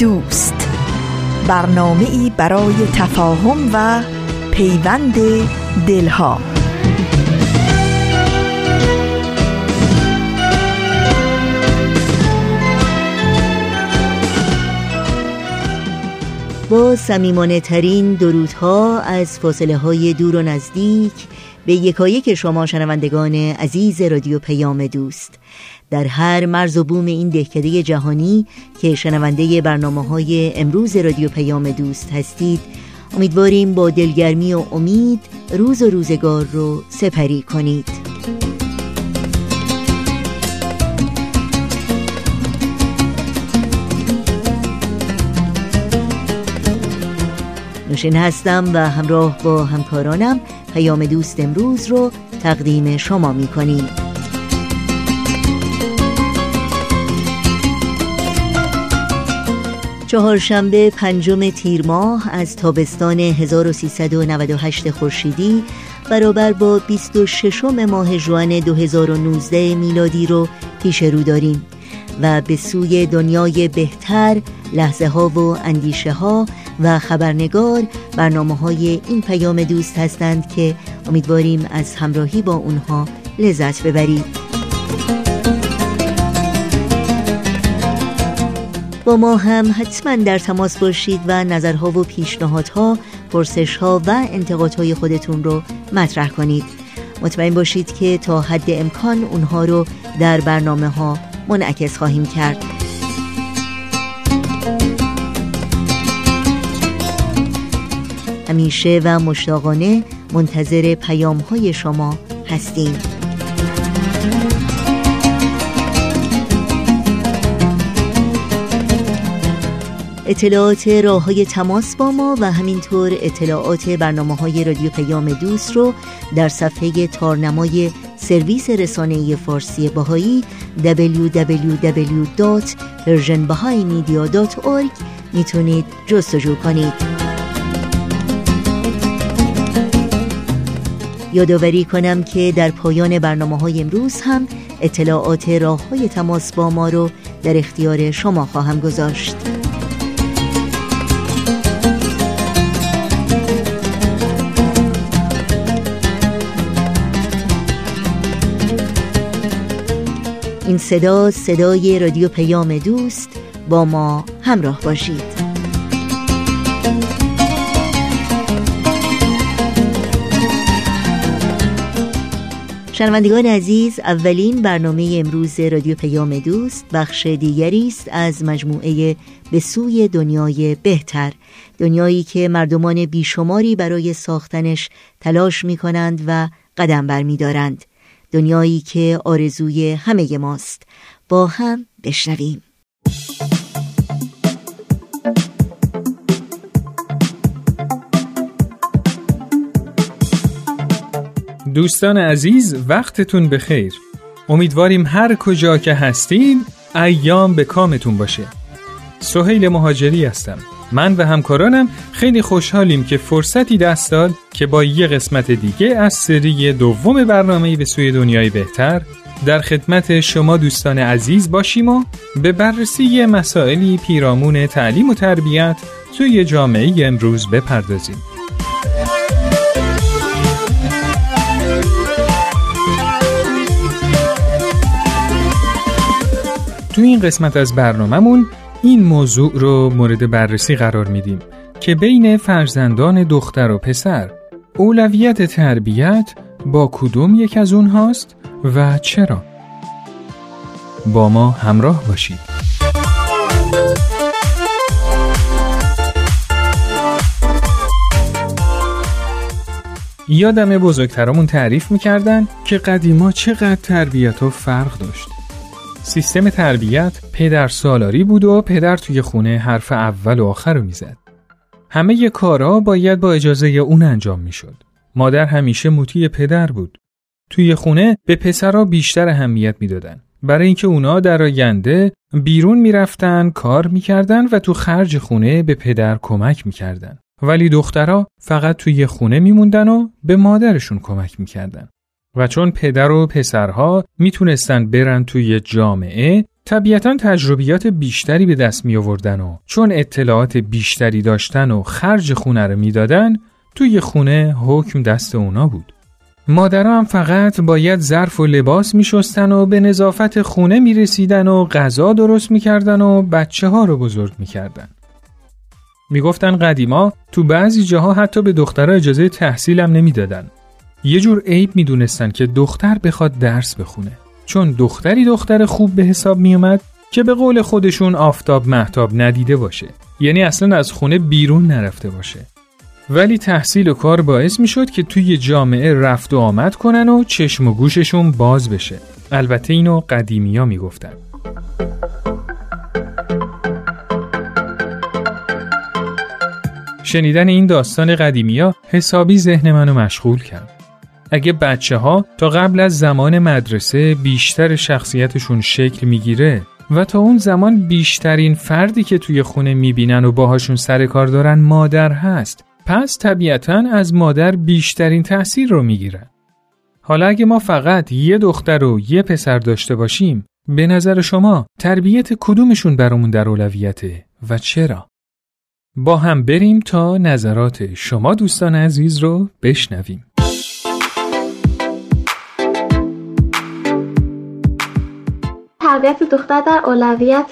دوست. برنامه ای برای تفاهم و پیوند دلها. با سمیمانه ترین درودها از فاصله های دور و نزدیک به یکایک شما شنوندگان عزیز رادیو پیام دوست. در هر مرز و بوم این دهکده جهانی که شنونده برنامه های امروز رادیو پیام دوست هستید امیدواریم با دلگرمی و امید روز و روزگار رو سپری کنید. نوشین هستم و همراه با همکارانم پیام دوست امروز رو تقدیم شما می کنیم چهارشنبه پنجم تیر ماه از تابستان 1398 خورشیدی برابر با 26 ماه جوان 2019 میلادی رو پیش رو داریم و به سوی دنیای بهتر لحظه ها و اندیشه ها و خبرنگار برنامه های این پیام دوست هستند که امیدواریم از همراهی با اونها لذت ببرید. ما هم حتما در تماس باشید و نظرها و پیشنهادها پرسشها و انتقادهای خودتون رو مطرح کنید. مطمئن باشید که تا حد امکان اونها رو در برنامه ها منعکس خواهیم کرد. همیشه و مشتاقانه منتظر پیام های شما هستیم. اطلاعات راه های تماس با ما و همینطور اطلاعات برنامه های رادیو پیام دوست رو در صفحه تارنمای سرویس رسانه فارسی باهایی www.persianbahaimedia.org می‌تونید جستجو کنید. یادآوری کنم که در پایان برنامه های امروز هم اطلاعات راه های تماس با ما رو در اختیار شما خواهم گذاشت. این صدا صدای رادیو پیام دوست با ما همراه باشید. شنوندگان عزیز اولین برنامه امروز رادیو پیام دوست بخش دیگری است از مجموعه به سوی دنیای بهتر. دنیایی که مردمان بیشماری برای ساختنش تلاش می کنند و قدم برمیدارند. دنیایی که آرزوی همه ماست. با هم بشنویم. دوستان عزیز وقتتون بخیر. امیدواریم هر کجا که هستین ایام به کامتون باشه. سهیل مهاجری هستم. من و همکارانم خیلی خوشحالیم که فرصتی دست داد که با یه قسمت دیگه از سری دوم برنامه به سوی دنیای بهتر در خدمت شما دوستان عزیز باشیم و به بررسی مسائلی پیرامون تعلیم و تربیت توی جامعه امروز بپردازیم. تو این قسمت از برنامهمون این موضوع رو مورد بررسی قرار میدیم که بین فرزندان دختر و پسر اولویت تربیت با کدوم یک از اونهاست و چرا؟ با ما همراه باشید. یادم بزرگترامون تعریف می‌کردن که قدیما چقدر تربیت و فرق داشت. سیستم تربیت پدر سالاری بود و پدر توی خونه حرف اول و آخر رو می‌زد. همه کارها باید با اجازه اون انجام می‌شد. مادر همیشه موتی پدر بود. توی خونه به پسرها بیشتر اهمیت می‌دادن. برای اینکه اونا در آینده بیرون می‌رفتن، کار می‌کردن و تو خرج خونه به پدر کمک می‌کردن. ولی دخترها فقط توی خونه میموندن و به مادرشون کمک می‌کردن. و چون پدر و پسرها می‌تونستن برن توی جامعه طبیعتا تجربیات بیشتری به دست می آوردن و چون اطلاعات بیشتری داشتن و خرج خونه رو می‌دادن توی خونه حکم دست اونا بود. مادرها هم فقط باید ظرف و لباس می شستن و به نظافت خونه می رسیدن و غذا درست می کردن و بچه ها رو بزرگ می کردن. می گفتن قدیما تو بعضی جاها حتی به دخترها اجازه تحصیل هم نمی دادن. یه جور عیب می دونستن که دختر بخواد درس بخونه. چون دختری دختر خوب به حساب می اومد که به قول خودشون آفتاب محتاب ندیده باشه. یعنی اصلا از خونه بیرون نرفته باشه. ولی تحصیل و کار باعث می شد که توی جامعه رفت و آمد کنن و چشم و گوششون باز بشه. البته اینو قدیمی ها می گفتن. شنیدن این داستان قدیمی ها حسابی ذهن منو مشغول کرد. اگه بچه ها تا قبل از زمان مدرسه بیشتر شخصیتشون شکل می‌گیره و تا اون زمان بیشترین فردی که توی خونه می‌بینن و باهاشون سر کار دارن مادر هست پس طبیعتا از مادر بیشترین تأثیر رو می‌گیرن. حالا اگه ما فقط یه دختر و یه پسر داشته باشیم به نظر شما تربیت کدومشون برامون در اولویته و چرا؟ با هم بریم تا نظرات شما دوستان عزیز رو بشنویم. تربیت دختر در اولویت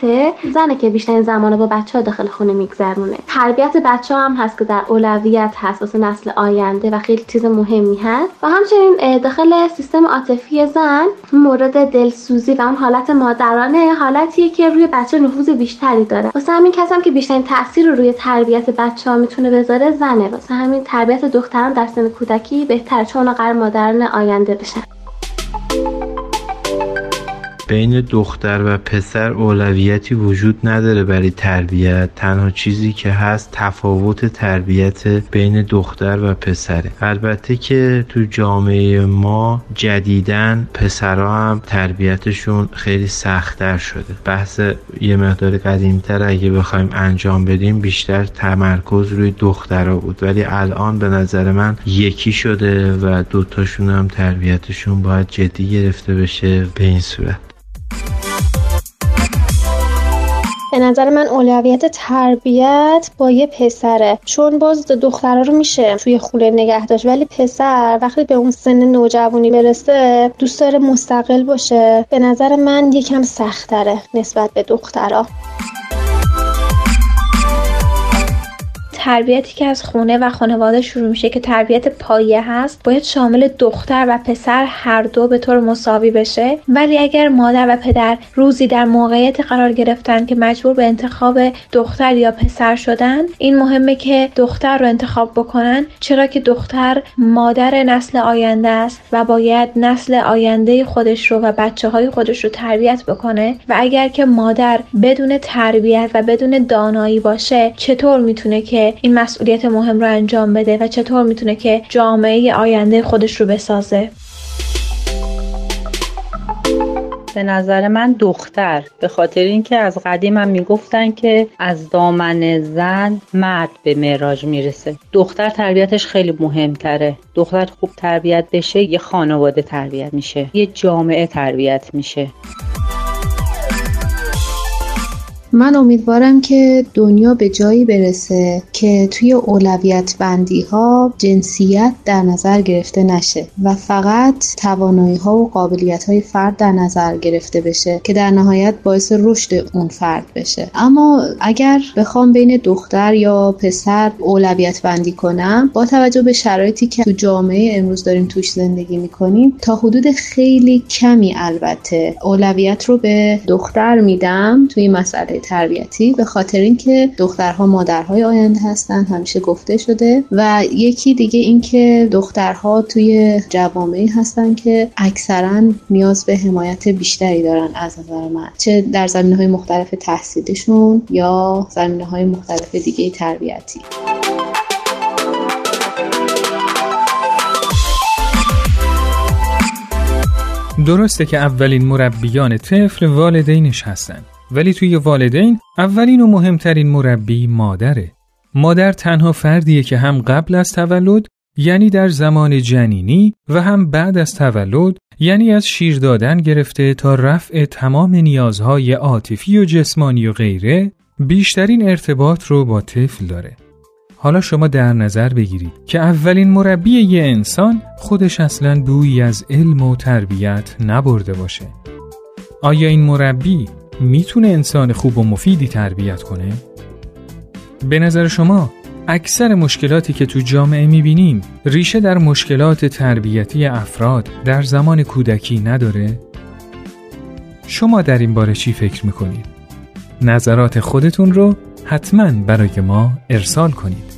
زنه که بیشترین زمان با بچه ها داخل خونه میگذرونه. تربیت بچه ها هم هست که در اولویت هست واسه نسل آینده و خیلی چیز مهمی هست. و همچنین داخل سیستم عاطفی زن مورد دلسوزی و اون حالت مادرانه حالتیه که روی بچه نفوذ بیشتری داره. واسه همین کسم که بیشترین تاثیر رو روی تربیت بچه ها می‌تونه بذاره زنه. واسه همین تربیت دختران در سن کودکی بهتر چون قرار مادران آینده بشن. بین دختر و پسر اولویتی وجود نداره برای تربیت. تنها چیزی که هست تفاوت تربیت بین دختر و پسره. البته که تو جامعه ما جدیدن پسرها هم تربیتشون خیلی سختتر شده. بحث یه مقدار قدیمتر اگه بخوایم انجام بدیم بیشتر تمرکز روی دخترها بود. ولی الان به نظر من یکی شده و دوتاشون هم تربیتشون باید جدی گرفته بشه به این صورت. به نظر من اولویت تربیت با یه پسره. چون باز دخترها رو میشه توی خونه نگه داشت. ولی پسر وقتی به اون سن نوجوانی برسه دوست داره مستقل باشه. به نظر من یکم سختره نسبت به دخترها. تربیتی که از خونه و خانواده شروع میشه که تربیت پایه هست باید شامل دختر و پسر هر دو به طور مساوی بشه. ولی اگر مادر و پدر روزی در موقعیت قرار گرفتن که مجبور به انتخاب دختر یا پسر شدن این مهمه که دختر رو انتخاب بکنن. چرا که دختر مادر نسل آینده است و باید نسل آینده خودش رو و بچه های خودش رو تربیت بکنه. و اگر که مادر بدون تربیت و بدون دانایی باشه چطور می‌تونه که این مسئولیت مهم رو انجام بده و چطور می‌تونه که جامعه آینده خودش رو بسازه. به نظر من دختر به خاطر اینکه از قدیم هم می‌گفتن که از دامن زن مرد به معراج می‌رسه. دختر تربیتش خیلی مهمتره. دختر خوب تربیت بشه یه خانواده تربیت میشه یه جامعه تربیت میشه. من امیدوارم که دنیا به جایی برسه که توی اولویت بندی ها جنسیت در نظر گرفته نشه و فقط توانایی ها و قابلیت های فرد در نظر گرفته بشه که در نهایت باعث رشد اون فرد بشه. اما اگر بخوام بین دختر یا پسر اولویت بندی کنم با توجه به شرایطی که تو جامعه امروز داریم توش زندگی می‌کنیم تا حدود خیلی کمی البته اولویت رو به دختر میدم توی مسئله تربیتی به خاطر اینکه دخترها مادرهای آینده هستن همیشه گفته شده و یکی دیگه اینکه دخترها توی جوامعی هستن که اکثرا نیاز به حمایت بیشتری دارن از نظر من. چه در زمینه های مختلف تحصیلشون یا زمینه های مختلف دیگه تربیتی. درسته که اولین مربیان طفل والدینش هستن. ولی توی والدین اولین و مهمترین مربی مادره مادر تنها فردیه که هم قبل از تولد یعنی در زمان جنینی و هم بعد از تولد یعنی از شیر دادن گرفته تا رفع تمام نیازهای عاطفی و جسمانی و غیره بیشترین ارتباط رو با طفل داره حالا شما در نظر بگیرید که اولین مربی یه انسان خودش اصلا بویی از علم و تربیت نبرده باشه. آیا این مربی می‌تونه انسان خوب و مفیدی تربیت کنه؟ به نظر شما اکثر مشکلاتی که تو جامعه می‌بینیم ریشه در مشکلات تربیتی افراد در زمان کودکی نداره؟ شما در این باره چی فکر می‌کنید؟ نظرات خودتون رو حتما برای ما ارسال کنید.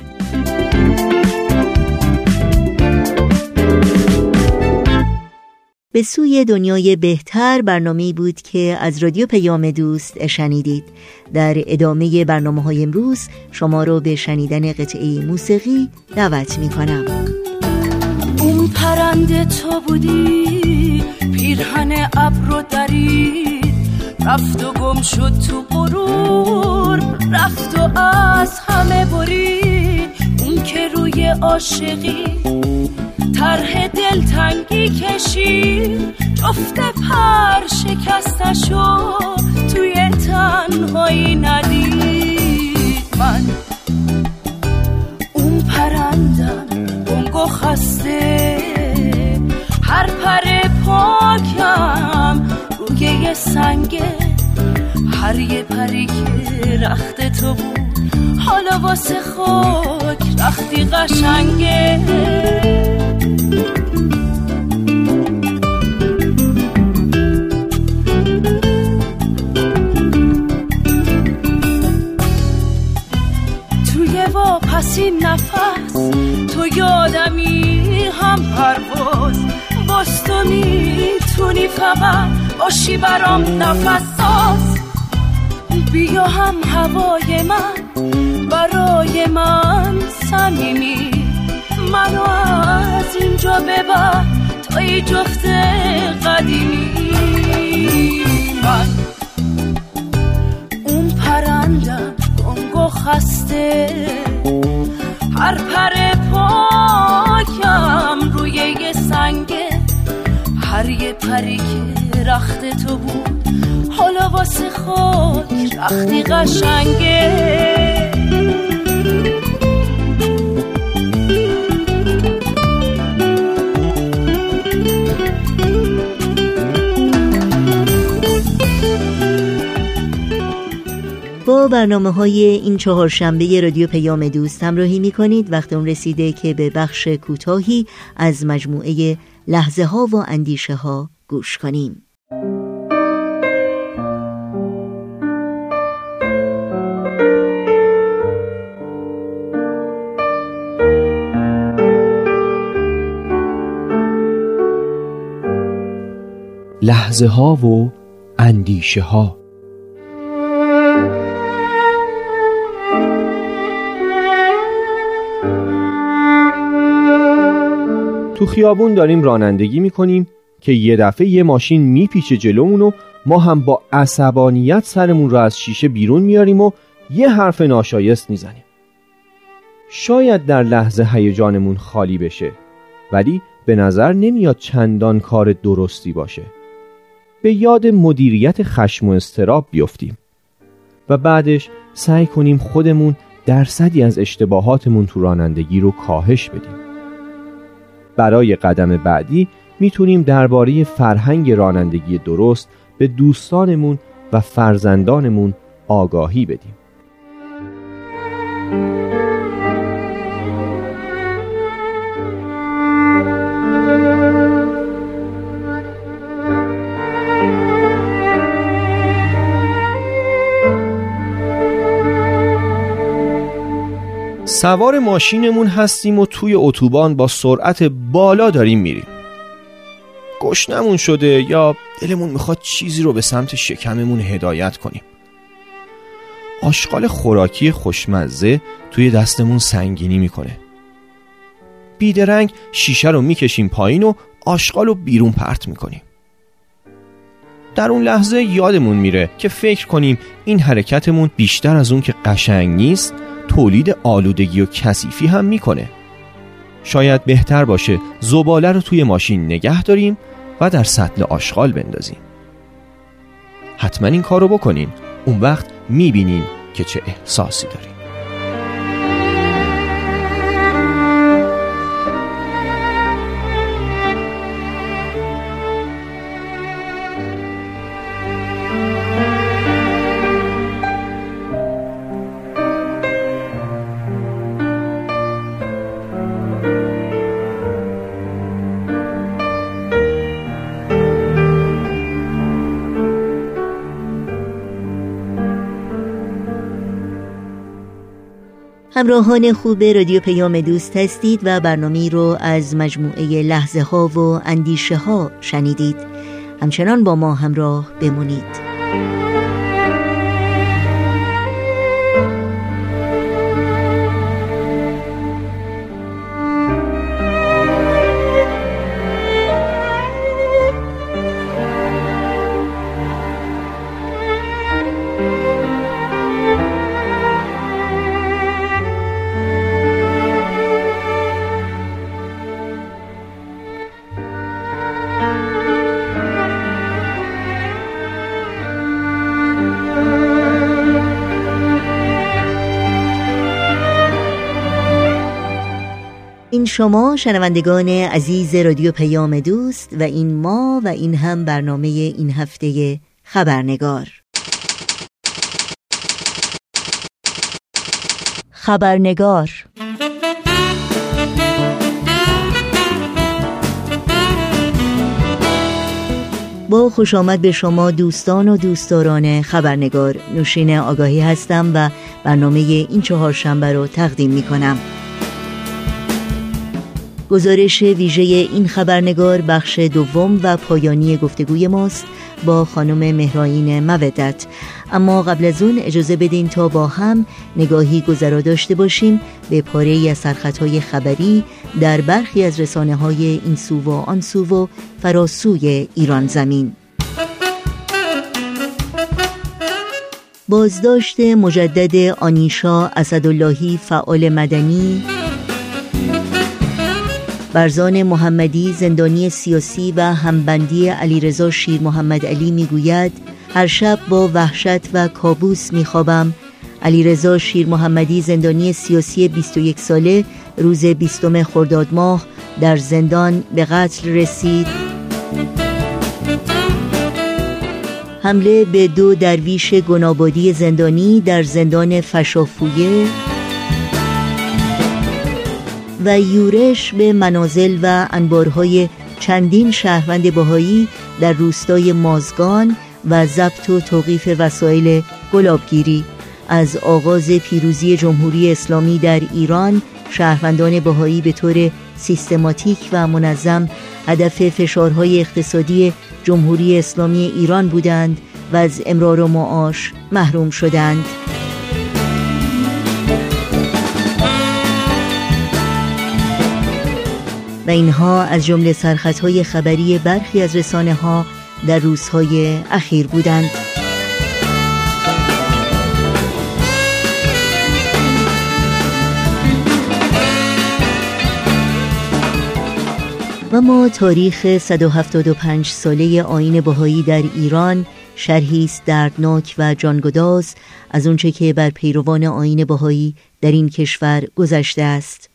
به سوی دنیای بهتر برنامه بود که از رادیو پیام دوست شنیدید. در ادامه برنامه های امروز شما رو به شنیدن قطعه موسیقی دعوت می کنم اون پرنده تو بودی پیرهن ابر درید رفت و گم شد تو غرور رفت و از همه برید اون که روی عاشقی طرح دلتنگی کشید جفت پر شکستشو توی تنهایی ندید من. اون پرندم گنگ خسته هر پر پاکم روی یه سنگه هر یه پری که رخت تو بود حالا واسه خاک رختی قشنگه. پسین نفس تو یادمی هم پرواز باز. تو می‌تونی فقط باشی برام نفس ساز بیا هم هوای من برای من سمیمی منو از اینجا ببر تا ای جفت قدیمی. من اون پرندم گنگ خسته. هر پر پاکم روی یه سنگه هر یه پری که رخت تو بود حالا واسه خاک رختی قشنگه. با برنامه های این چهارشنبه رادیو پیام دوست همراهی می کنید وقت اون رسیده که به بخش کوتاهی از مجموعه لحظه ها و اندیشه ها گوش کنیم. لحظه ها و اندیشه ها تو خیابون داریم رانندگی می‌کنیم که یه دفعه یه ماشین میپیچه جلومون و ما هم با عصبانیت سرمون رو از شیشه بیرون میاریم و یه حرف ناشایست می‌زنیم. شاید در لحظه هیجانمون خالی بشه ولی به نظر نمیاد چندان کار درستی باشه. به یاد مدیریت خشم و استراب بیفتیم و بعدش سعی کنیم خودمون درصدی از اشتباهاتمون تو رانندگی رو کاهش بدیم. برای قدم بعدی می‌تونیم درباره فرهنگ رانندگی درست به دوستانمون و فرزندانمون آگاهی بدیم. سوار ماشینمون هستیم و توی اتوبان با سرعت بالا داریم میریم. گشنمون شده یا دلمون می‌خواد چیزی رو به سمت شکممون هدایت کنیم. آشغال خوراکی خوشمزه توی دستمون سنگینی می‌کنه. بیدرنگ شیشه رو می‌کشیم پایین و آشغال رو بیرون پرت می‌کنیم. در اون لحظه یادمون میره که فکر کنیم این حرکتمون بیشتر از اون که قشنگ نیست تولید آلودگی و کثیفی هم می‌کنه. شاید بهتر باشه زباله رو توی ماشین نگه داریم و در سطل آشغال بندازیم. حتما این کار رو بکنین. اون وقت می‌بینین که چه احساسی داریم همراهان خوب رادیو پیام دوست هستید و برنامه رو از مجموعه لحظه ها و اندیشه ها شنیدید. همچنان با ما همراه بمونید. شما شنوندگان عزیز رادیو پیام دوست و این ما و این هم برنامه این هفته خبرنگار. خبرنگار. با خوش آمد به شما دوستان و دوستداران خبرنگار. نوشین آگاهی هستم و برنامه این چهار شنبه رو تقدیم می کنم گزارش ویژه این خبرنگار بخش دوم و پایانی گفتگوی ماست با خانم مهراین مودت. اما قبل از اون اجازه بدین تا با هم نگاهی گذرا داشته باشیم به پاره از سرخطهای خبری در برخی از رسانه های این سو و آن سو و فراسوی ایران زمین. بازداشت مجدد آنیشا اسداللهی فعال مدنی برزان محمدی زندانی سیاسی و همبندی علیرضا شیر محمد علی می‌گوید هر شب با وحشت و کابوس میخوابم. علیرضا شیر محمدی زندانی سیاسی 21 ساله روز 20 خرداد ماه در زندان به قتل رسید. حمله به دو درویش گنابادی زندانی در زندان فشافویه. و یورش به منازل و انبارهای چندین شهروند بهایی در روستای مازگان و ضبط و توقیف وسایل گلابگیری. از آغاز پیروزی جمهوری اسلامی در ایران شهروندان بهایی به طور سیستماتیک و منظم هدف فشارهای اقتصادی جمهوری اسلامی ایران بودند و از امرار و معاش محروم شدند. و اینها از جمله سرخطهای خبری برخی از رسانه ها در روزهای اخیر بودند. و ما تاریخ 175 ساله آین بهایی در ایران شرحی است دردناک و جانگداز از اونچه که بر پیروان آین بهایی در این کشور گذشته است.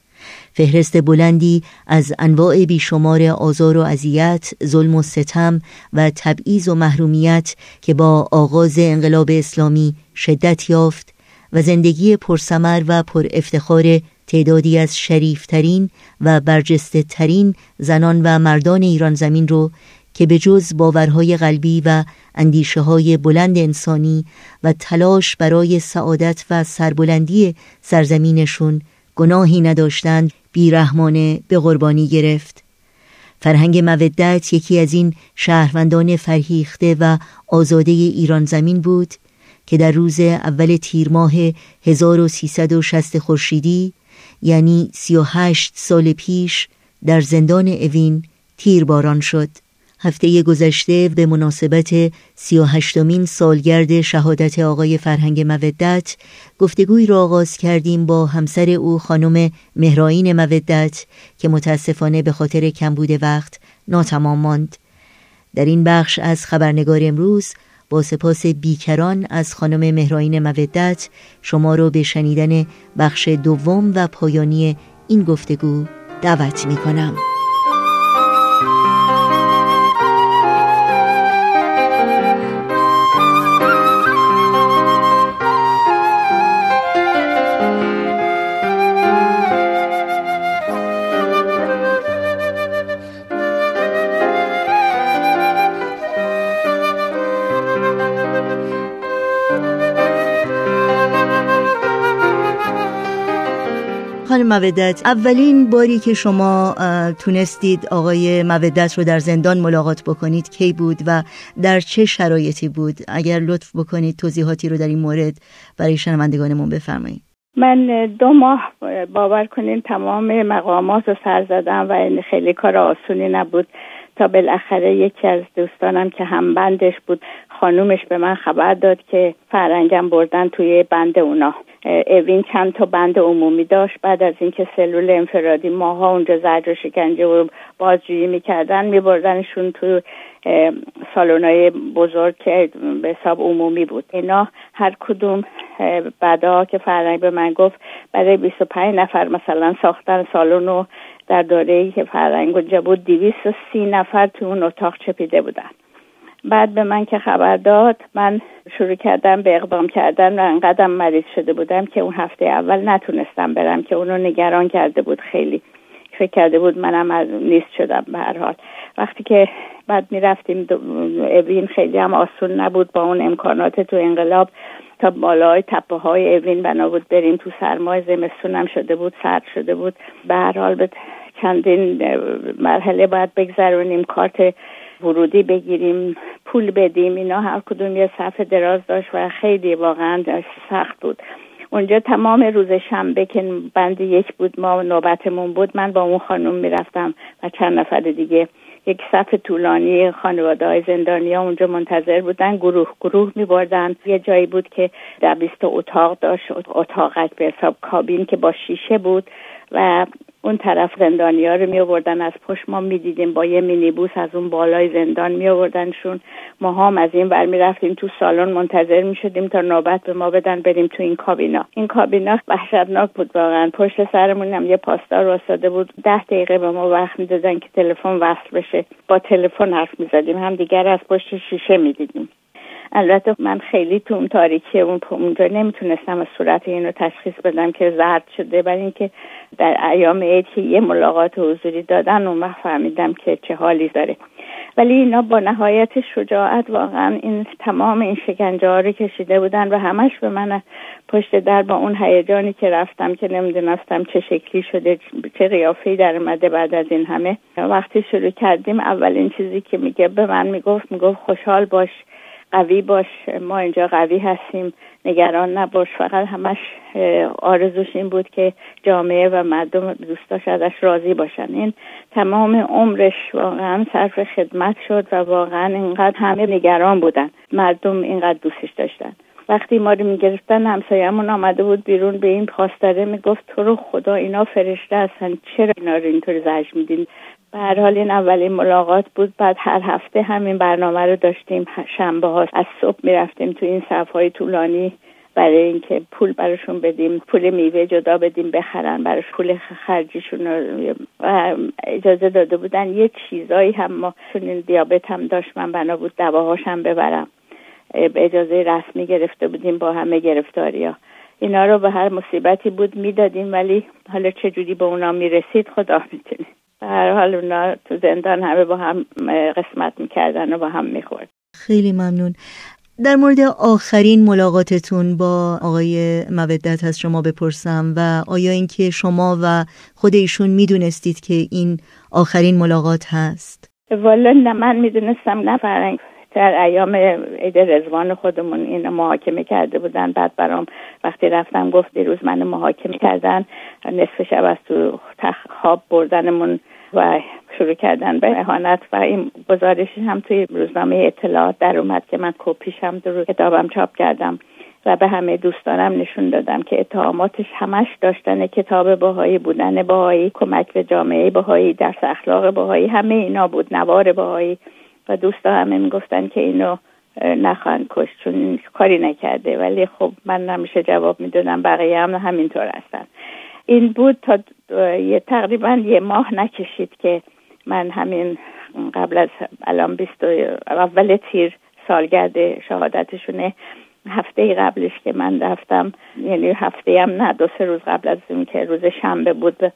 فهرست بلندی از انواع بیشمار آزار و اذیت، ظلم و ستم و تبعیض و محرومیت که با آغاز انقلاب اسلامی شدت یافت و زندگی پرسمر و پر افتخار تعدادی از شریفترین و برجسته ترین زنان و مردان ایران زمین رو که به جز باورهای قلبی و اندیشه های بلند انسانی و تلاش برای سعادت و سربلندی سرزمینشون گناهی نداشتند بیرحمانه به قربانی گرفت. فرهنگ مودت یکی از این شهروندان فرهیخته و آزاده ایران زمین بود که در روز اول تیر ماه 1360 خورشیدی یعنی 38 سال پیش در زندان اوین تیرباران شد. هفته گذشته به مناسبت سی و سالگرد شهادت آقای فرهنگ مودت گفتگوی را آغاز کردیم با همسر او خانم مهراین مودت که متاسفانه به خاطر کمبود وقت ناتمام ماند در این بخش از خبرنگار امروز با سپاس بیکران از خانم مهراین مودت شما را به شنیدن بخش دوم و پایانی این گفتگو دعوت می کنم. مودت. اولین باری که شما تونستید آقای مودت رو در زندان ملاقات بکنید کی بود و در چه شرایطی بود؟ اگر لطف بکنید توضیحاتی رو در این مورد برای شنوندگانمون بفرمایید. من دو ماه باور کنین تمام مقامات رو سر زدم و خیلی کار آسونی نبود. تا بالاخره یکی از دوستانم که هم بندش بود خانومش به من خبر داد که فرنگم بردن توی بند اونا. اوین چند تا بند عمومی داشت. بعد از اینکه سلول انفرادی ماها اونجا زجر و شکنجه و بازجویی می‌کردن میبردنشون تو سالونای بزرگ که به حساب عمومی بود. اینا هر کدوم بعدا که فرنگ به من گفت برای 25 نفر مثلا ساختن سالن و در دوره که فرنگ اونجا بود 230 نفر تو اون اتاق چپیده بودن. بعد به من که خبر داد من شروع کردم به اقدام کردن و انقدرم مریض شده بودم که اون هفته اول نتونستم برم که اونو نگران کرده بود خیلی. فکر کرده بود منم از نیست شدم به هر حال. وقتی که بعد می‌رفتیم اوین خیلی هم آسون نبود با اون امکانات تو انقلاب. تا بالای تپه های اوین بنا بود بریم تو سرمای زمستونم شده بود سرد شده بود. به هر حال به چندین مرحله باید بگذرونیم. کارت ورودی بگیریم پول بدیم اینا هر کدوم یه صفحه دراز داشت و خیلی واقعا سخت بود. اونجا تمام روز شنبه که بند یک بود ما نوبتمون بود من با اون خانم می‌رفتم و چند نفر دیگه. یک صف طولانی خانواده های زندانی ها اونجا منتظر بودن گروه گروه می بردن یه جایی بود که در بیست اتاق داشت اتاقک به حساب کابین که با شیشه بود. و اون طرف زندانی ها رو می آوردن. از پشت ما می دیدیم با یه مینیبوس از اون بالای زندان می آوردنشون. ما هم از این ور می رفتیم تو سالن منتظر می شدیم تا نوبت به ما بدن بریم تو این کابینا. این کابینا وحشتناک بود واقعا. پشت سرمون هم یه پاسدار واسطه بود. ده دقیقه به ما وقت می دادن که تلفن وصل بشه. با تلفن حرف می زدیم. هم دیگر از پشت شیشه می دیدیم. البته من خیلی تو اون تاریکی اون اونجا نمی‌تونستم از صورت اینو تشخیص بدم که زرد شده برای اینکه در ایام عید که یه ملاقات حضوری دادن اون وقت فهمیدم که چه حالی داره. ولی اینا با نهایت شجاعت واقعا این تمام این شکنجه ها رو کشیده بودن و همش به من پشت در با اون هیجانی که رفتم که نمی‌دونستم چه شکلی شده چه قیافه در اومده بعد از این همه. وقتی شروع کردیم اولین چیزی که میگه به من می‌گفت می‌گفت خوشحال باش. قوی باش ما اینجا قوی هستیم نگران نباش. فقط همش آرزوش این بود که جامعه و مردم دوستاش ازش راضی باشن. این تمام عمرش واقعا صرف خدمت شد و واقعا اینقدر همه نگران بودن. مردم اینقدر دوستش داشتن. وقتی ما رو می‌گرفتن همسایهمون آمده بود بیرون به این پاسداره می‌گفت تو رو خدا اینا فرشته هستن. چرا اینا رو اینطور زجر میدین؟ به هر حال این اولین ملاقات بود. بعد هر هفته همین برنامه رو داشتیم. شنبه ها از صبح می‌رفتیم تو این صفهای طولانی برای اینکه پول براشون بدیم پول میوه جدا بدیم بخرن براش پول خرجیشون رو اجازه داده بودن. یه چیزایی هم ما چون دیابت هم داشت من بنا بود دواهاش هم ببرم. به اجازه رسمی گرفته بودیم با همه گرفتاری ها اینا رو به هر مصیبتی بود می‌دادیم ولی حالا چجوری به اونا می‌رسید خدا می‌تونه. به هر حال اونا تو زندان همه با هم قسمت می‌کردن و با هم می‌خورد. خیلی ممنون. در مورد آخرین ملاقاتتون با آقای مودت از شما بپرسم و آیا اینکه شما و خود ایشون می‌دونستید که این آخرین ملاقات هست؟ والا نه من می‌دونستم نه فرنگ در ایام عید رزوان خودمون این محاکمه کرده بودن. بعد برام وقتی رفتم گفت دیروز من محاکمه کردن. نصف شب از تو خواب بردنمون و شروع کردن به اهانت و این گزارشی هم توی روزنامه اطلاعات در اومد که من کپیش هم در کتابم چاپ کردم و به همه دوستانم نشون دادم که اتهاماتش همش داشتن کتاب باهایی بودن باهایی کمک به جامعه باهایی درس اخلاق باهایی همه اینا بود نوار باهایی. و دوستا همه می‌گفتن که اینو نخواهند کش چون کاری نکرده. ولی خب من نمیشه جواب می‌دادم بقیه هم همینطور هستن. این بود تا یه تقریبا یه ماه نکشید که من همین قبل از الان بیست اول تیر سالگرد شهادتشونه. هفته قبلش که من رفتم یعنی هفته هم نه دو سه روز قبل از این که روز شنبه بود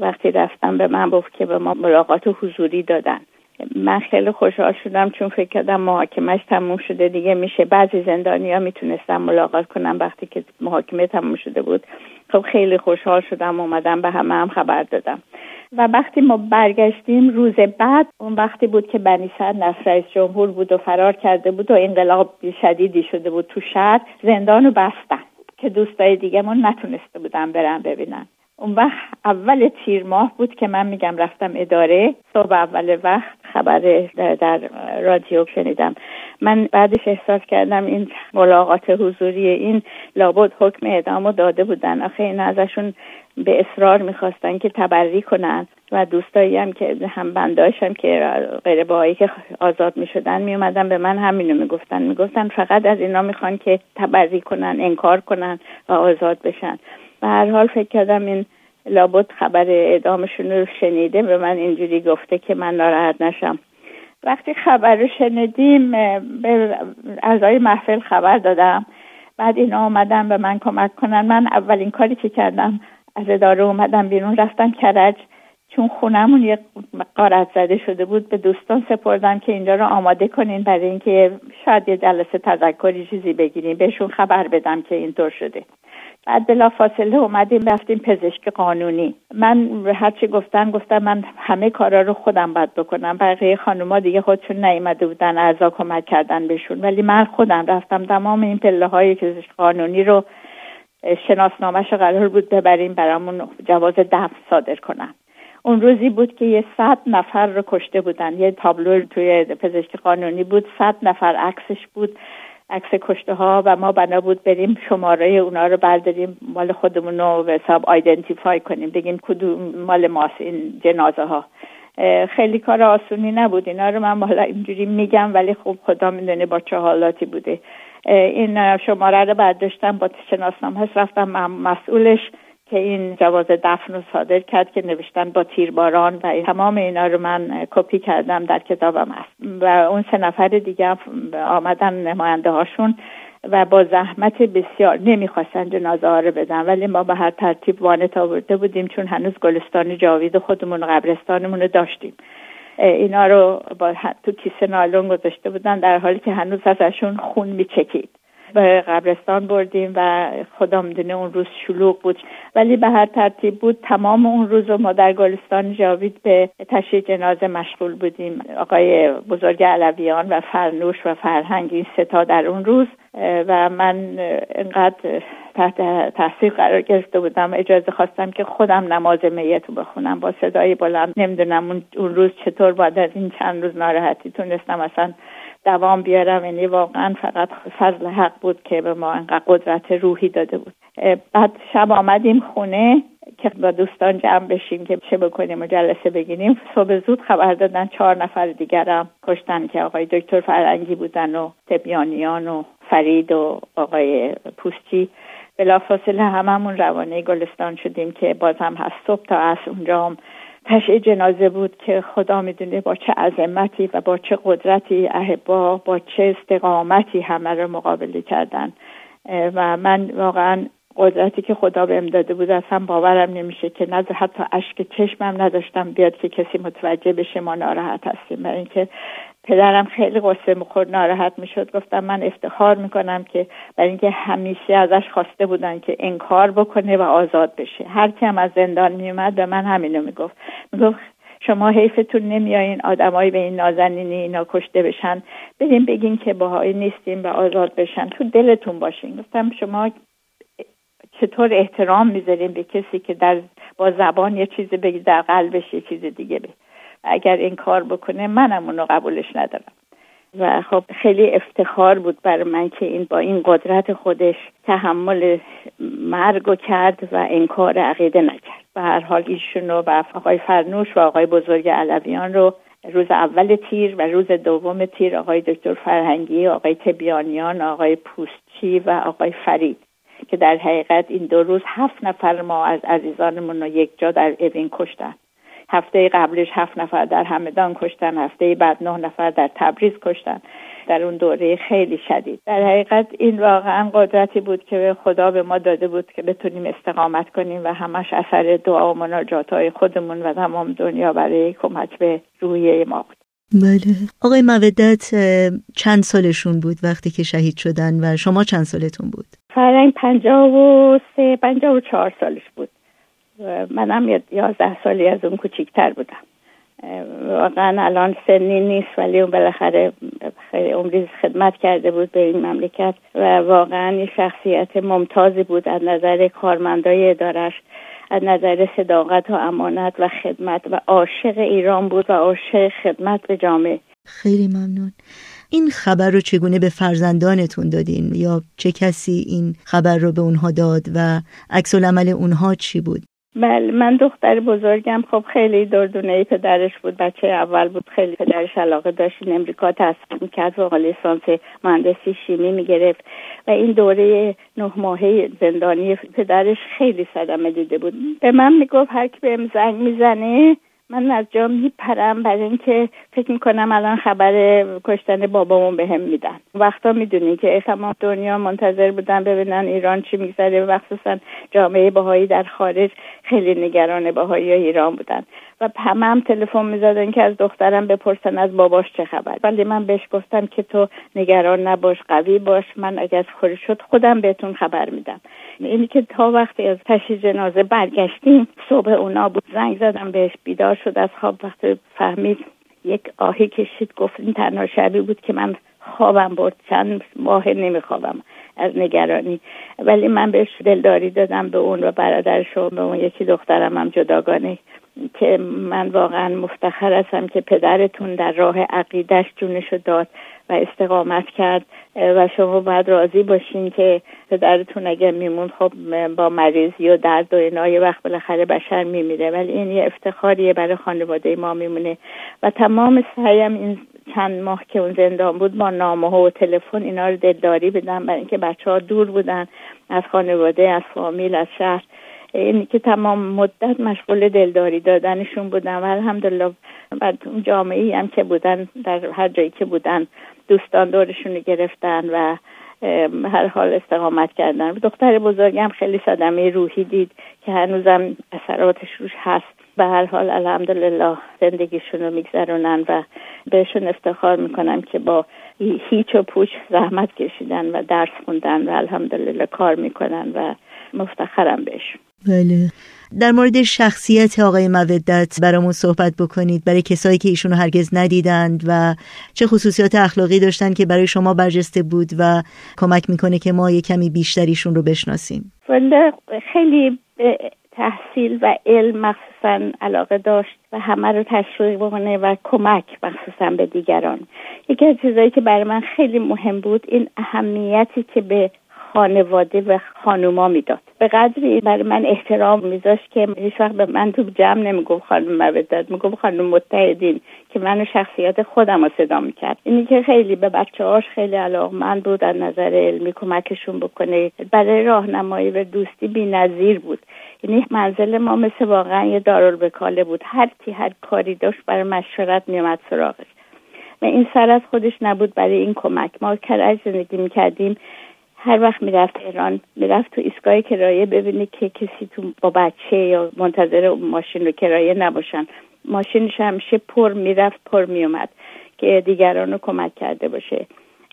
وقتی رفتم به من گفت که به ما ملاقات حضوری دادن. من خیلی خوشحال شدم چون فکر کردم محاکمش تموم شده دیگه میشه. بعضی زندانی ها می‌تونستم ملاقات کنم وقتی که محاکمه تموم شده بود. خب خیلی خوشحال شدم اومدم به همه هم خبر دادم. و وقتی ما برگشتیم روز بعد اون وقتی بود که بنی نصر رئیس جمهور بود و فرار کرده بود و انقلاب شدیدی شده بود تو شهر زندان رو بستن که دوستای دیگه من نتونسته بودن برن ببینن. اون وقت اول تیر ماه بود که من میگم رفتم اداره. صبح اول وقت خبر در رادیو شنیدم. من بعدش احساس کردم این ملاقات حضوری این لابد حکم اعدام داده بودن. آخه این ازشون به اصرار می‌خواستن که تبری کنن و دوستایی هم که هم بنداشم که غیر باهایی که آزاد می‌شدن میومدن به من همینو می‌گفتن. می‌گفتن فقط از اینا می‌خوان که تبری کنن انکار کنن و آزاد بشن. به هر حال فکر کردم این لابد خبر اعدامشون رو شنیده به من اینجوری گفته که من ناراحت نشم. وقتی خبر رو شنیدیم به اعضای محفل خبر دادم. بعد اینا آمدن به من کمک کنن. من اولین کاری که کردم از اداره اومدم بیرون رفتم کرج. چون خونمون یه قارت زده شده بود به دوستان سپردم که اینجا رو آماده کنین برای اینکه شاید یه جلسه تذکری چیزی بگیریم بهشون خبر بدم که اینطور شده. بعد بلا فاصله اومدیم رفتیم پزشک قانونی. من هرچی گفتن گفتم من همه کارا رو خودم باید بکنم. بقیه خانوما دیگه خودشون نیومده بودن اعضا کمک کردن بهشون. ولی من خودم رفتم تمام این پله های پزشک قانونی رو شناسنامهش قرار بود ببریم برامون جواز دفع صادر کنم اون روزی بود که یه صد نفر رو کشته بودن. یه تابلو توی پزشک قانونی بود. صد نفر عکسش بود. عکس کشته ها و ما بنا بود بریم شماره اونا رو برداریم مال خودمون رو به حساب آیدنتیفای کنیم بگیم کدوم مال ماست این جنازه ها خیلی کار آسونی نبود اینا رو من حالا اینجوری میگم ولی خوب خدا می‌دونه با چه حالاتی بوده. این شماره رو برداشتم با شناسنامه رفتم مسئولش که این جواز دفن رو صادر کرد که نوشتن با تیرباران و تمام اینا رو من کپی کردم در کتابم هست. و اون سه نفر دیگه آمدن نماینده هاشون و با زحمت بسیار نمی‌خواستن جنازه ها رو بدن. ولی ما به هر ترتیب وانت آورده بودیم چون هنوز گلستان جاوید خودمون قبرستانمون رو داشتیم. اینا رو با تو کیسه نالون گذاشته بودن در حالی که هنوز ازشون خون میچکید. به قبرستان بردیم و خدا می‌دونه اون روز شلوغ بود. ولی به هر ترتیب بود تمام اون روز ما در گلستان جاوید به تشییع جنازه مشغول بودیم. آقای بزرگ علویان و فرنوش و فرهنگ این ستا در اون روز و من انقدر تحت تاثیر قرار گرفته بودم. اجازه خواستم که خودم نماز میت رو بخونم. با صدای بلند نمی‌دونم اون روز چطور بعد از این چند روز ناراحتی تونستم اصلا دوام بیارم یعنی واقعا فقط فضل حق بود که به ما انقدر قدرت روحی داده بود. بعد شب آمدیم خونه که با دوستان جمع بشیم که چه بکنیم و جلسه بگیریم. صبح زود خبر دادن چهار نفر دیگرم کشتن که آقای دکتر فرنگی بودن و تبیانیان و فرید و آقای پوستی. بلافاصله هممون روانه گلستان شدیم که باز هم هست. صبح تا از اونجا هم تشعه جنازه بود که خدا می‌دونه با چه عظمتی و با چه قدرتی احبا با چه استقامتی همه رو مقابله کردن. و من واقعا قدرتی که خدا بهم داده بود اصلا باورم نمیشه که نه حتی اشک چشمم نداشتم بیاد که کسی متوجه بشه ما ناراحت هستیم. و اینکه پدرم خیلی قصه می‌خورد ناراحت می‌شد. گفتم من افتخار می‌کنم که برای اینکه همیشه ازش خواسته بودن که انکار بکنه و آزاد بشه. هر کی هم از زندان میومد به من همینو می‌گفت. می‌گفت شما حیفتون نمیایین آدمایی به این نازنینی اینا کشته بشن. بریم بگین که باهایی نیستیم و آزاد بشن. تو دلتون باشین. گفتم شما چطور احترام می‌ذاریم به کسی که در با زبان یه چیزی بگی در قلبش یه چیز دیگه به اگر این کار بکنه منم اونو قبولش ندارم. و خب خیلی افتخار بود برای من که این با این قدرت خودش تحمل مرگ و کرد و انکار عقیده نکرد. و هر حال ایشون و آقای فرنوش و آقای بزرگ علویان رو روز اول تیر و روز دوم تیر آقای دکتر فرهنگی آقای تبیانیان آقای پوستچی و آقای فرید که در حقیقت این دو روز هفت نفر ما از عزیزانمون رو یک جا در اوین کشتن. هفته قبلش هفت نفر در همدان کشتن هفته بعد نه نفر در تبریز کشتن. در اون دوره خیلی شدید. در حقیقت این واقعا قدرتی بود که خدا به ما داده بود که بتونیم استقامت کنیم و همش اثر دعا و مناجات های خودمون و تمام دنیا برای کمک به روحیه ما بود. بله. آقای مودت چند سالشون بود وقتی که شهید شدن و شما چند سالتون بود؟ فرنگ پنجاه و سه پنجاه و چهار سالش بود. منم یازده سالی از اون کوچیکتر بودم. واقعا الان سنی نیست ولی اون بالاخره خیلی عمری خدمت کرده بود به این مملکت و واقعا یه شخصیت ممتازی بود از نظر کارمندای ادارش از نظر صداقت و امانت و خدمت و عاشق ایران بود و عاشق خدمت به جامعه. خیلی ممنون. این خبر رو چگونه به فرزندانتون دادین؟ یا چه کسی این خبر رو به اونها داد و عکس العمل اونها چی بود؟ بله من دختر بزرگم. خب خیلی دردونه پدرش بود. بچه اول بود. خیلی پدرش علاقه داشت. این امریکا تحصیل می‌کرد و لیسانس مهندسی شیمی می‌گرفت. و این دوره نه ماهه زندانی پدرش خیلی صدمه دیده بود. به من می‌گفت هر کی بهم زنگ می‌زنه من از جا میپرم برای اینکه فکر می‌کنم الان خبر کشتن بابامون به هم میدن. وقتا می‌دونی که تمام دنیا منتظر بودن ببینن ایران چی میگذره. مخصوصا جامعه باهایی در خارج خیلی نگران باهایی ایران بودن. و همه هم تلفن می‌زدن که از دخترم بپرسن از باباش چه خبر. ولی من بهش گفتم که تو نگران نباش قوی باش. من اگر خوری شد خودم بهتون خبر میدم. اینی که تا وقتی از تشی جنازه برگشتیم صبح اونا بود. زنگ زدم بهش. بیدار شد از خواب. وقتی فهمید یک آهی کشید. گفت این تنها شبی بود که من خوابم برد. چند ماه نمیخوابم از نگرانی. ولی من بهش دلداری دادم به اون و برادرش و به اون یکی دخترم هم جداگانه که من واقعا مفتخر هستم که پدرتون در راه عقیدش جونشو داد و استقامت کرد. و شما باید راضی باشین که پدرتون اگر میمون خب با مریضی و درد و اینا یه وقت بالاخره بشر میمیره. ولی این یه افتخاریه برای خانواده ما میمونه. و تمام سعیم این چند ماه که اون زندان بود با نامه و تلفن اینا رو دلداری بدم برای اینکه بچه ها دور بودن از خانواده از فامیل از شهر. اینی که تمام مدت مشغول دلداری دادنشون بودن و الحمدلله. بعد اون جامعه هم که بودن در هر جایی که بودن دوستان دورشون گرفتن و هر حال استقامت کردن. دختر بزرگم خیلی صدمه روحی دید که هنوزم اثراتش روش هست. به هر حال الحمدلله زندگیشون رو میگذرونن و بهشون افتخار می‌کنم که با هیچ و پوچ زحمت کشیدن و درس خوندن و الحمدلله کار می‌کنن و مفتخرم بهشون. بله. در مورد شخصیت آقای مودت برامون صحبت بکنید. برای کسایی که ایشونو هرگز ندیدند و چه خصوصیات اخلاقی داشتن که برای شما برجسته بود و کمک می‌کنه که ما یه کمی بیشتریشون رو بشناسیم. خیلی تحصیل و علم مخصوصا علاقه داشت و همه رو تشویق بکنه و کمک مخصوصا به دیگران. یکی از چیزایی که برای من خیلی مهم بود این اهمیتی که به خانواده و خانوما می‌داد. به قدری برای من احترام میذاشت که هیچ وقت به من تو جمع نمی‌گفت خانم مودت می‌گفت خانم متحدین که منو شخصیت خودم رو صدا می‌کرد. اینی که خیلی به بچه هاش خیلی علاقمند بود از نظر علمی کمکشون بکنه. برای راهنمایی و دوستی بی نظیر بود. یعنی منزل ما مثل واقعا یه دارالبکاله بود. هر کی هر کاری داشت برای مشورت میومد سراغش. و این سر از خودش نبود برای این کمک. ما کرج زندگی می‌کردیم. هر وقت می‌رفت ایران می‌رفت تو ایستگاه کرایه ببینی که کسی تو با بچه یا منتظر ماشین رو کرایه نباشن. ماشینش همیشه پر می‌رفت پر میومد که دیگران رو کمک کرده باشه.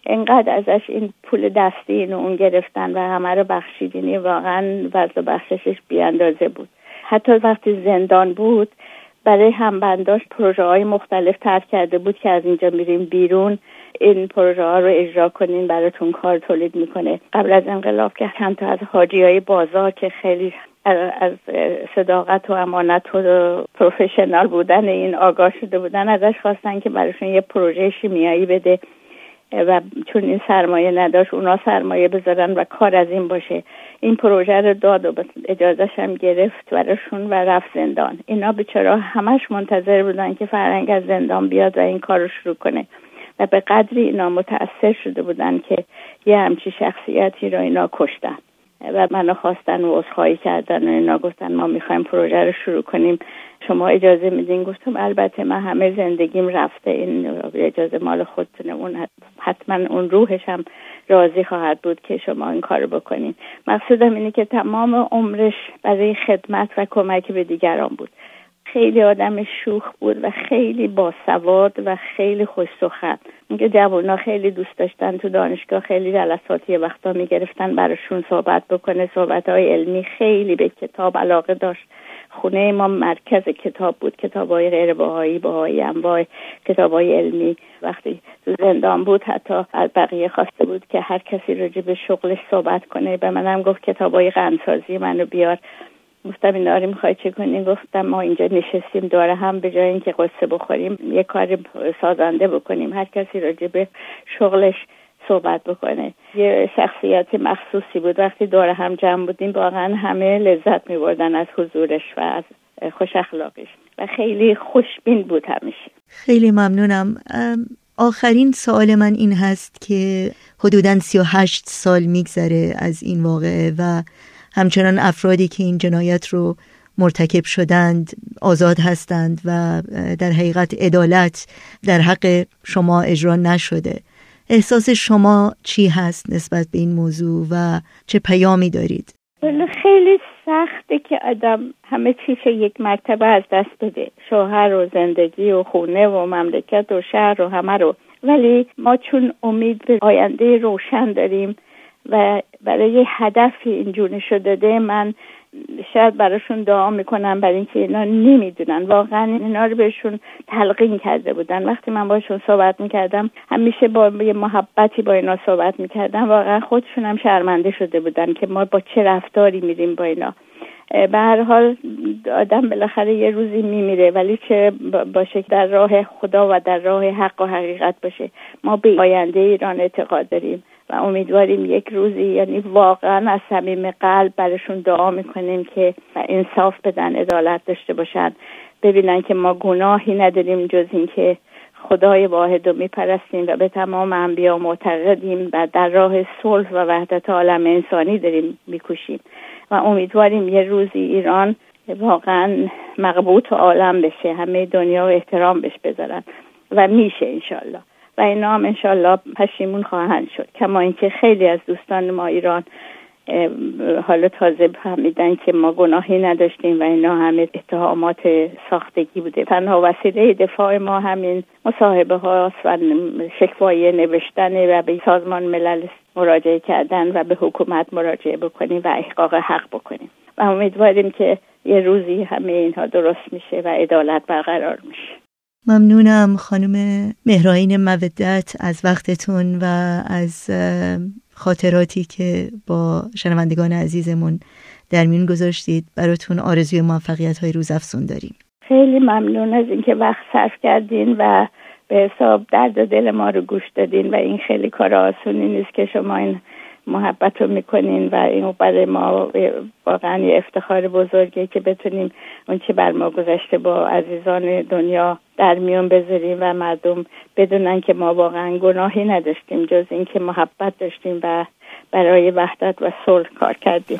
انقدر ازش این پول دستی اینو اون گرفتن و همه رو بخشیدینی واقعا وضع بخششش بیاندازه بود. حتی وقتی زندان بود برای همبنداش پروژه های مختلف ترک کرده بود که از اینجا میریم بیرون. این پروژه رو اجرا کنین براتون کار تولید می‌کنه. قبل از انقلاب که چند تا از حاجی های بازار که خیلی از صداقت و امانت و پروفشنال بودن این آگاه شده بودن ازش خواستن که براشون یه پروژه شیمیایی بده و چون این سرمایه نداشت اونا سرمایه بذارن و کار از این باشه. این پروژه رو داد و اجازهش هم گرفت براشون و رفت زندان. اینا بیچاره همش منتظر بودن که فرنگ از زندان بیاد و این کار رو شروع کنه. و به قدری اینا متاثر شده بودن که یه همچی شخصیتی رو اینا کشتن و منو خواستن و عذرخواهی کردن و اینا گفتن ما می‌خوایم پروژه رو شروع کنیم. شما اجازه میدین؟ گفتم البته من همه زندگیم رفته. این اجازه مال خودتونه. اون حتما اون روحش هم راضی خواهد بود که شما این کار بکنین. مقصودم اینه که تمام عمرش برای خدمت و کمک به دیگران بود. خیلی آدم شوخ بود و خیلی باسواد و خیلی خوش سخن. میگه جوونا خیلی دوست داشتن تو دانشگاه خیلی جلسات یه وقتا می‌گرفتن براشون صحبت بکنه. صحبت های علمی خیلی به کتاب علاقه داشت. خونه ما مرکز کتاب بود کتاب های غیر باهایی باهایی انواع کتاب های علمی. وقتی تو زندان بود حتی از بقیه خواسته بود که هر کسی راجع به شغلش صحبت کنه. به منم گفت کتاب های منو بیار. گفتم این داری می‌خوای چه کنیم گفتم ما اینجا نشستیم داره هم به جای اینکه قصه بخوریم یه کار سازنده بکنیم. هر کسی راجع به شغلش صحبت بکنه. یه شخصیت مخصوصی بود. وقتی دور هم جمع بودیم واقعا همه لذت می بردن از حضورش و از خوش اخلاقش. و خیلی خوشبین بود همیشه. خیلی ممنونم. آخرین سوال من این هست که حدودا 38 سال میگذره از این واقعه و همچنان افرادی که این جنایت رو مرتکب شدند آزاد هستند و در حقیقت عدالت در حق شما اجرا نشده. احساس شما چی هست نسبت به این موضوع و چه پیامی دارید؟ خیلی سخته که آدم همه چیش یک مرتبه از دست بده. شوهر و زندگی و خونه و مملکت و شهر و همه رو. ولی ما چون امید به آینده روشن داریم و برای هدفی اینجور نشده داده من شاید براشون دعا می‌کنم برای اینکه اینا نمی‌دونن. واقعا اینا رو بهشون تلقین کرده بودن. وقتی من باشون صحبت می‌کردم همیشه با یه محبتی با اینا صحبت می‌کردم. واقعا خودشون هم شرمنده شده بودن که ما با چه رفتاری میریم با اینا. به هر حال آدم بالاخره یه روزی میمیره ولی چه باشه در راه خدا و در راه حق و حقیقت باشه. ما به آینده ایران اعتقاد داریم. و امیدواریم یک روزی یعنی واقعا از صمیم قلب برشون دعا می‌کنیم که انصاف بدن عدالت داشته باشن. ببینن که ما گناهی نداریم جز اینکه خدای واحد رو میپرستیم و به تمام انبیا معتقدیم و در راه صلح و وحدت عالم انسانی داریم میکوشیم. و امیدواریم یه روزی ایران واقعا مقبوط عالم بشه همه دنیا احترام بهش بذارن. و میشه انشالله و اینا هم انشالله پشیمون خواهند شد. کما اینکه خیلی از دوستان ما ایران حالا تازه فهمیدن که ما گناهی نداشتیم و اینا همه اتهامات ساختگی بوده. تنها وسیله دفاع ما همین مصاحبه هاست و شکوای نوشتن و به سازمان ملل مراجعه کردن و به حکومت مراجعه بکنیم و احقاق حق بکنیم. و امیدواریم که یه روزی همه اینها درست میشه و عدالت برقرار میشه. ممنونم خانم مهراین مودت از وقتتون و از خاطراتی که با شنوندگان عزیزمون در میون گذاشتید. براتون آرزوی موفقیت های روز افسون داریم. خیلی ممنون از اینکه وقت صرف کردین و به حساب درد دل ما رو گوش دادین و این خیلی کار آسونی نیست که شما این محبت رو می‌کنین و این برای ما واقعا یه افتخار بزرگه که بتونیم اون چه بر ما گذشته با عزیزان دنیا در میون بذاریم و مردم بدونن که ما واقعا گناهی نداشتیم جز اینکه محبت داشتیم و برای وحدت و صلح کار کردیم.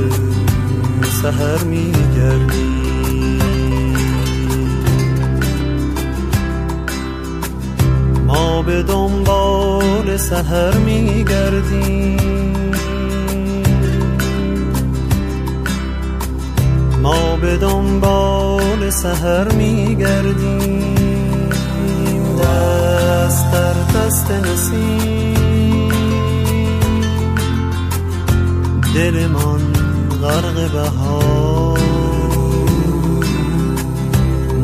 سهر میگردیم ما به دنبال سهر میگردیم. ما به دنبال سهر میگردیم. دست در دست نسیم. دلمان غرق بهار.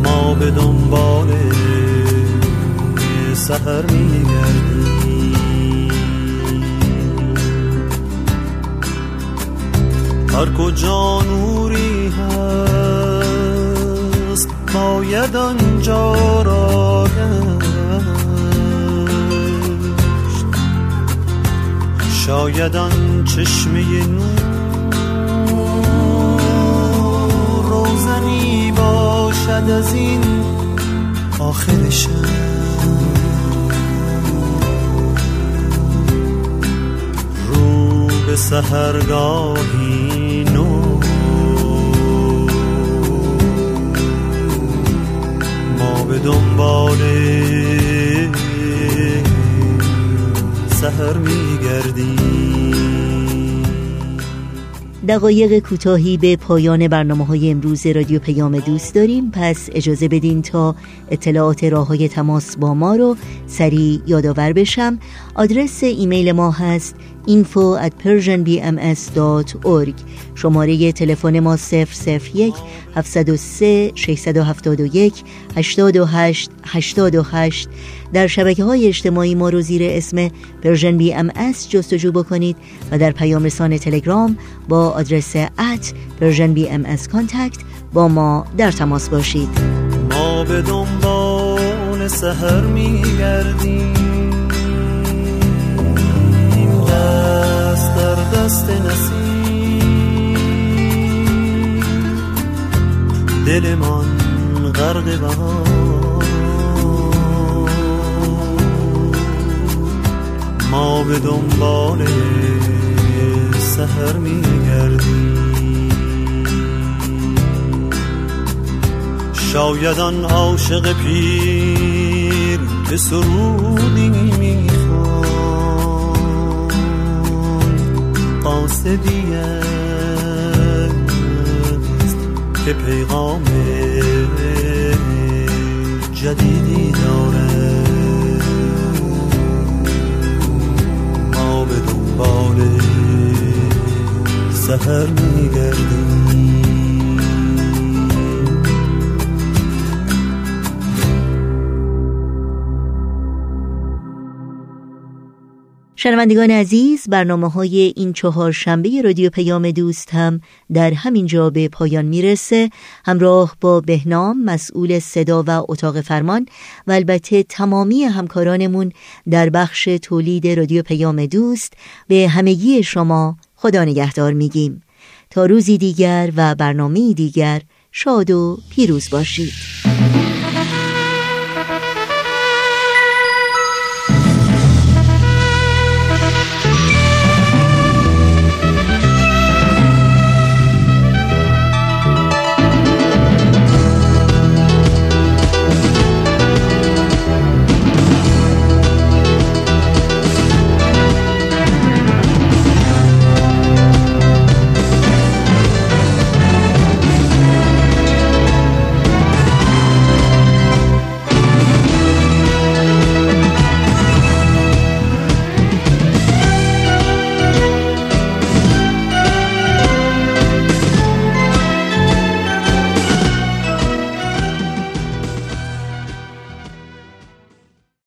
ما به دنبال سهر میگردیم. هر کجا نوری هست باید آنجا را شاید آن چشمه نور روزنی باشد از این آخر رو به سهرگاهی نو. ما به دنبال سهر میگردیم دقایق کوتاهی به پایان برنامه های امروز رادیو پیام دوست داریم. پس اجازه بدین تا اطلاعات راه های تماس با ما رو سریع یادآور بشم. آدرس ایمیل ما هست info at persianbms.org شماره تلفن ما 001 703 671 828 828 در شبکه های اجتماعی ما رو زیر اسم Persian BMS جستجو بکنید و در پیام رسان تلگرام با آدرس at Persian BMS contact با ما در تماس باشید. ما به دنبال سحر میگردیم. دست نسیم. دلمان غرق بهار. ما به دنبال سهر میگردیم. شاید آن عاشق پیر که سرودی قاصدی است که پیغام جدیدی داره ما به دنبال سهر میگردیم. شنوندگان عزیز برنامه های این چهار شنبه رادیو پیام دوست هم در همین جا به پایان می‌رسه. همراه با بهنام مسئول صدا و اتاق فرمان و البته تمامی همکارانمون در بخش تولید رادیو پیام دوست به همگی شما خدا نگهدار میگیم. تا روزی دیگر و برنامه دیگر شاد و پیروز باشید.